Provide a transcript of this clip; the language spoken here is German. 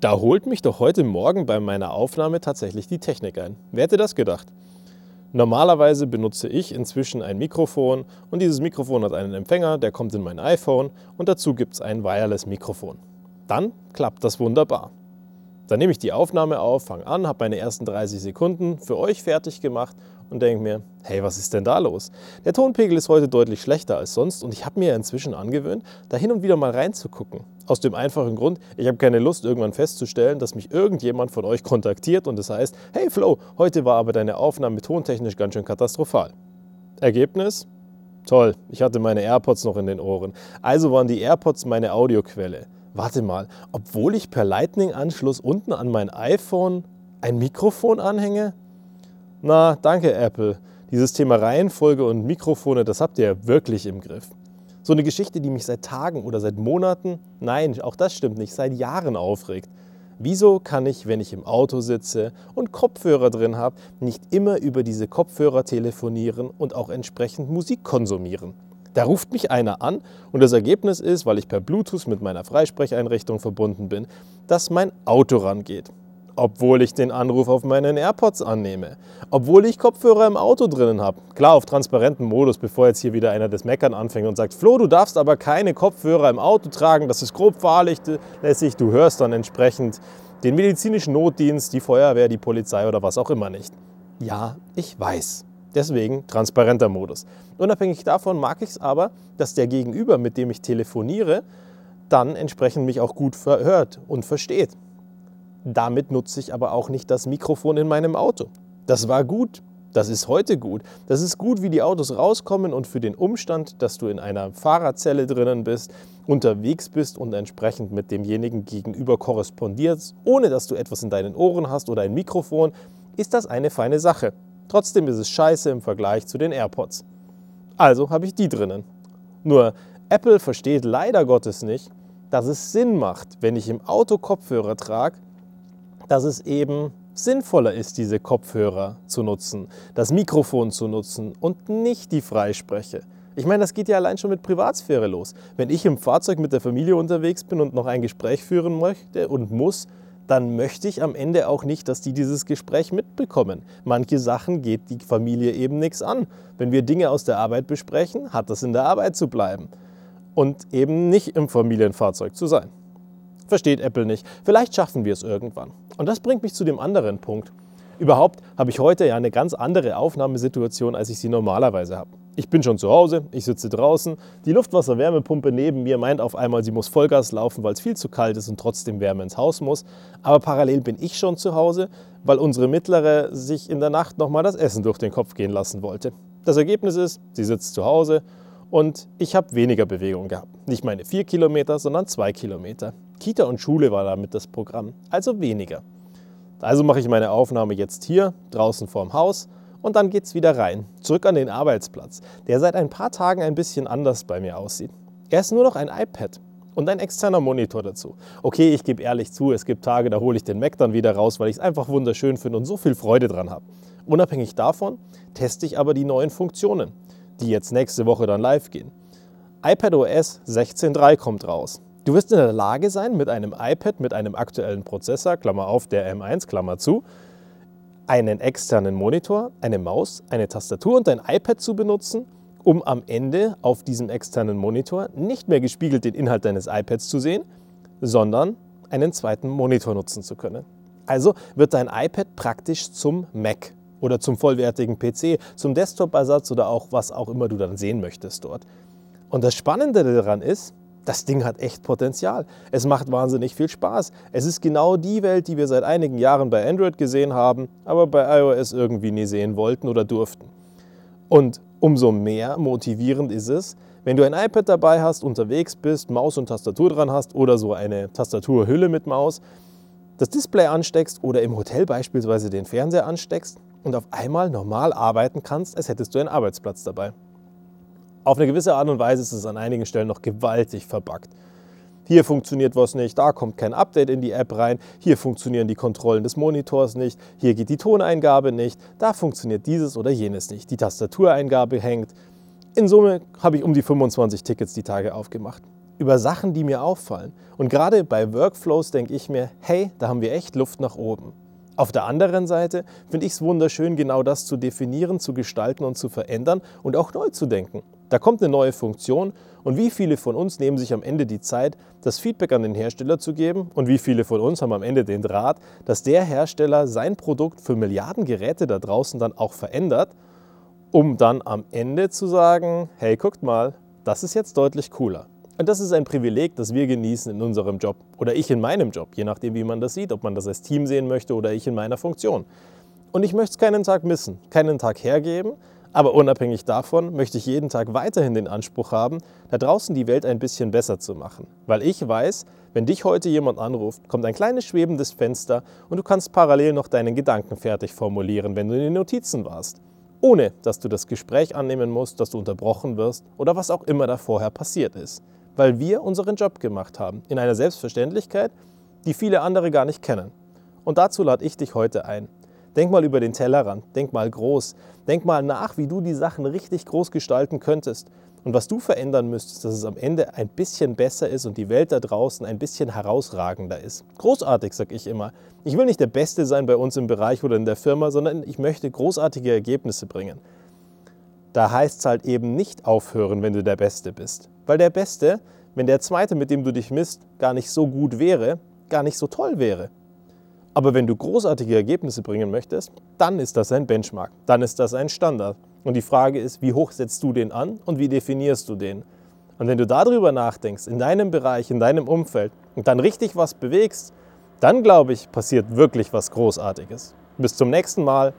Da holt mich doch heute Morgen bei meiner Aufnahme tatsächlich die Technik ein. Wer hätte das gedacht? Normalerweise benutze ich inzwischen ein Mikrofon und dieses Mikrofon hat einen Empfänger, der kommt in mein iPhone und dazu gibt es ein Wireless-Mikrofon. Dann klappt das wunderbar. Dann nehme ich die Aufnahme auf, fange an, habe meine ersten 30 Sekunden für euch fertig gemacht und denke mir, hey, was ist denn da los? Der Tonpegel ist heute deutlich schlechter als sonst und ich habe mir inzwischen angewöhnt, da hin und wieder mal reinzugucken. Aus dem einfachen Grund, ich habe keine Lust, irgendwann festzustellen, dass mich irgendjemand von euch kontaktiert und es das heißt, hey Flo, heute war aber deine Aufnahme tontechnisch ganz schön katastrophal. Ergebnis? Toll, ich hatte meine AirPods noch in den Ohren. Also waren die AirPods meine Audioquelle. Warte mal, obwohl ich per Lightning-Anschluss unten an mein iPhone ein Mikrofon anhänge? Na, danke Apple. Dieses Thema Reihenfolge und Mikrofone, das habt ihr ja wirklich im Griff. So eine Geschichte, die mich seit Tagen oder seit Monaten, nein, auch das stimmt nicht, seit Jahren aufregt. Wieso kann ich, wenn ich im Auto sitze und Kopfhörer drin habe, nicht immer über diese Kopfhörer telefonieren und auch entsprechend Musik konsumieren? Da ruft mich einer an und das Ergebnis ist, weil ich per Bluetooth mit meiner Freisprecheinrichtung verbunden bin, dass mein Auto rangeht. Obwohl ich den Anruf auf meinen AirPods annehme. Obwohl ich Kopfhörer im Auto drinnen habe. Klar, auf transparentem Modus, bevor jetzt hier wieder einer das Meckern anfängt und sagt, Flo, du darfst aber keine Kopfhörer im Auto tragen, das ist grob fahrlässig. Du hörst dann entsprechend den medizinischen Notdienst, die Feuerwehr, die Polizei oder was auch immer nicht. Ja, ich weiß. Deswegen transparenter Modus. Unabhängig davon mag ich es aber, dass der Gegenüber, mit dem ich telefoniere, dann entsprechend mich auch gut verhört und versteht. Damit nutze ich aber auch nicht das Mikrofon in meinem Auto. Das war gut. Das ist heute gut. Das ist gut, wie die Autos rauskommen und für den Umstand, dass du in einer Fahrerzelle drinnen bist, unterwegs bist und entsprechend mit demjenigen gegenüber korrespondierst, ohne dass du etwas in deinen Ohren hast oder ein Mikrofon, ist das eine feine Sache. Trotzdem ist es scheiße im Vergleich zu den AirPods. Also habe ich die drinnen. Nur Apple versteht leider Gottes nicht, dass es Sinn macht, wenn ich im Auto Kopfhörer trage, dass es eben sinnvoller ist, diese Kopfhörer zu nutzen, das Mikrofon zu nutzen und nicht die Freispreche. Ich meine, das geht ja allein schon mit Privatsphäre los. Wenn ich im Fahrzeug mit der Familie unterwegs bin und noch ein Gespräch führen möchte und muss, dann möchte ich am Ende auch nicht, dass die dieses Gespräch mitbekommen. Manche Sachen geht die Familie eben nichts an. Wenn wir Dinge aus der Arbeit besprechen, hat das in der Arbeit zu bleiben und eben nicht im Familienfahrzeug zu sein. Versteht Apple nicht. Vielleicht schaffen wir es irgendwann. Und das bringt mich zu dem anderen Punkt. Überhaupt habe ich heute ja eine ganz andere Aufnahmesituation, als ich sie normalerweise habe. Ich bin schon zu Hause, ich sitze draußen, die Luftwasserwärmepumpe neben mir meint auf einmal, sie muss Vollgas laufen, weil es viel zu kalt ist und trotzdem Wärme ins Haus muss. Aber parallel bin ich schon zu Hause, weil unsere mittlere sich in der Nacht nochmal das Essen durch den Kopf gehen lassen wollte. Das Ergebnis ist, sie sitzt zu Hause und ich habe weniger Bewegung gehabt. Nicht meine vier Kilometer, sondern zwei Kilometer. Kita und Schule war damit das Programm, also weniger. Also mache ich meine Aufnahme jetzt hier, draußen vorm Haus und dann geht's wieder rein, zurück an den Arbeitsplatz, der seit ein paar Tagen ein bisschen anders bei mir aussieht. Er ist nur noch ein iPad und ein externer Monitor dazu. Okay, ich gebe ehrlich zu, es gibt Tage, da hole ich den Mac dann wieder raus, weil ich es einfach wunderschön finde und so viel Freude dran habe. Unabhängig davon teste ich aber die neuen Funktionen, die jetzt nächste Woche dann live gehen. iPadOS 16.3 kommt raus. Du wirst in der Lage sein, mit einem iPad mit einem aktuellen Prozessor, Klammer auf, der M1, Klammer zu, einen externen Monitor, eine Maus, eine Tastatur und ein iPad zu benutzen, um am Ende auf diesem externen Monitor nicht mehr gespiegelt den Inhalt deines iPads zu sehen, sondern einen zweiten Monitor nutzen zu können. Also wird dein iPad praktisch zum Mac oder zum vollwertigen PC, zum Desktop-Ersatz oder auch was auch immer du dann sehen möchtest dort. Und das Spannende daran ist, das Ding hat echt Potenzial. Es macht wahnsinnig viel Spaß. Es ist genau die Welt, die wir seit einigen Jahren bei Android gesehen haben, aber bei iOS irgendwie nie sehen wollten oder durften. Und umso mehr motivierend ist es, wenn du ein iPad dabei hast, unterwegs bist, Maus und Tastatur dran hast oder so eine Tastaturhülle mit Maus, das Display ansteckst oder im Hotel beispielsweise den Fernseher ansteckst und auf einmal normal arbeiten kannst, als hättest du einen Arbeitsplatz dabei. Auf eine gewisse Art und Weise ist es an einigen Stellen noch gewaltig verbuggt. Hier funktioniert was nicht, da kommt kein Update in die App rein, hier funktionieren die Kontrollen des Monitors nicht, hier geht die Toneingabe nicht, da funktioniert dieses oder jenes nicht, die Tastatureingabe hängt. In Summe habe ich um die 25 Tickets die Tage aufgemacht. über Sachen, die mir auffallen. Und gerade bei Workflows denke ich mir, hey, da haben wir echt Luft nach oben. Auf der anderen Seite finde ich es wunderschön, genau das zu definieren, zu gestalten und zu verändern und auch neu zu denken. Da kommt eine neue Funktion und wie viele von uns nehmen sich am Ende die Zeit, das Feedback an den Hersteller zu geben und wie viele von uns haben am Ende den Draht, dass der Hersteller sein Produkt für Milliarden Geräte da draußen dann auch verändert, um dann am Ende zu sagen, hey, guckt mal, das ist jetzt deutlich cooler. Und das ist ein Privileg, das wir genießen in unserem Job oder ich in meinem Job, je nachdem, wie man das sieht, ob man das als Team sehen möchte oder ich in meiner Funktion. Und ich möchte es keinen Tag missen, keinen Tag hergeben, aber unabhängig davon möchte ich jeden Tag weiterhin den Anspruch haben, da draußen die Welt ein bisschen besser zu machen. Weil ich weiß, wenn dich heute jemand anruft, kommt ein kleines schwebendes Fenster und du kannst parallel noch deinen Gedanken fertig formulieren, wenn du in den Notizen warst. Ohne dass du das Gespräch annehmen musst, dass du unterbrochen wirst oder was auch immer da vorher passiert ist. Weil wir unseren Job gemacht haben, in einer Selbstverständlichkeit, die viele andere gar nicht kennen. Und dazu lade ich dich heute ein. Denk mal über den Tellerrand, denk mal groß, denk mal nach, wie du die Sachen richtig groß gestalten könntest und was du verändern müsstest, dass es am Ende ein bisschen besser ist und die Welt da draußen ein bisschen herausragender ist. Großartig, sag ich immer. Ich will nicht der Beste sein bei uns im Bereich oder in der Firma, sondern ich möchte großartige Ergebnisse bringen. Da heißt es halt eben nicht aufhören, wenn du der Beste bist. Weil der Beste, wenn der Zweite, mit dem du dich misst, gar nicht so gut wäre, gar nicht so toll wäre. Aber wenn du großartige Ergebnisse bringen möchtest, dann ist das ein Benchmark, dann ist das ein Standard. Und die Frage ist, wie hoch setzt du den an und wie definierst du den? Und wenn du darüber nachdenkst, in deinem Bereich, in deinem Umfeld und dann richtig was bewegst, dann glaube ich, passiert wirklich was Großartiges. Bis zum nächsten Mal,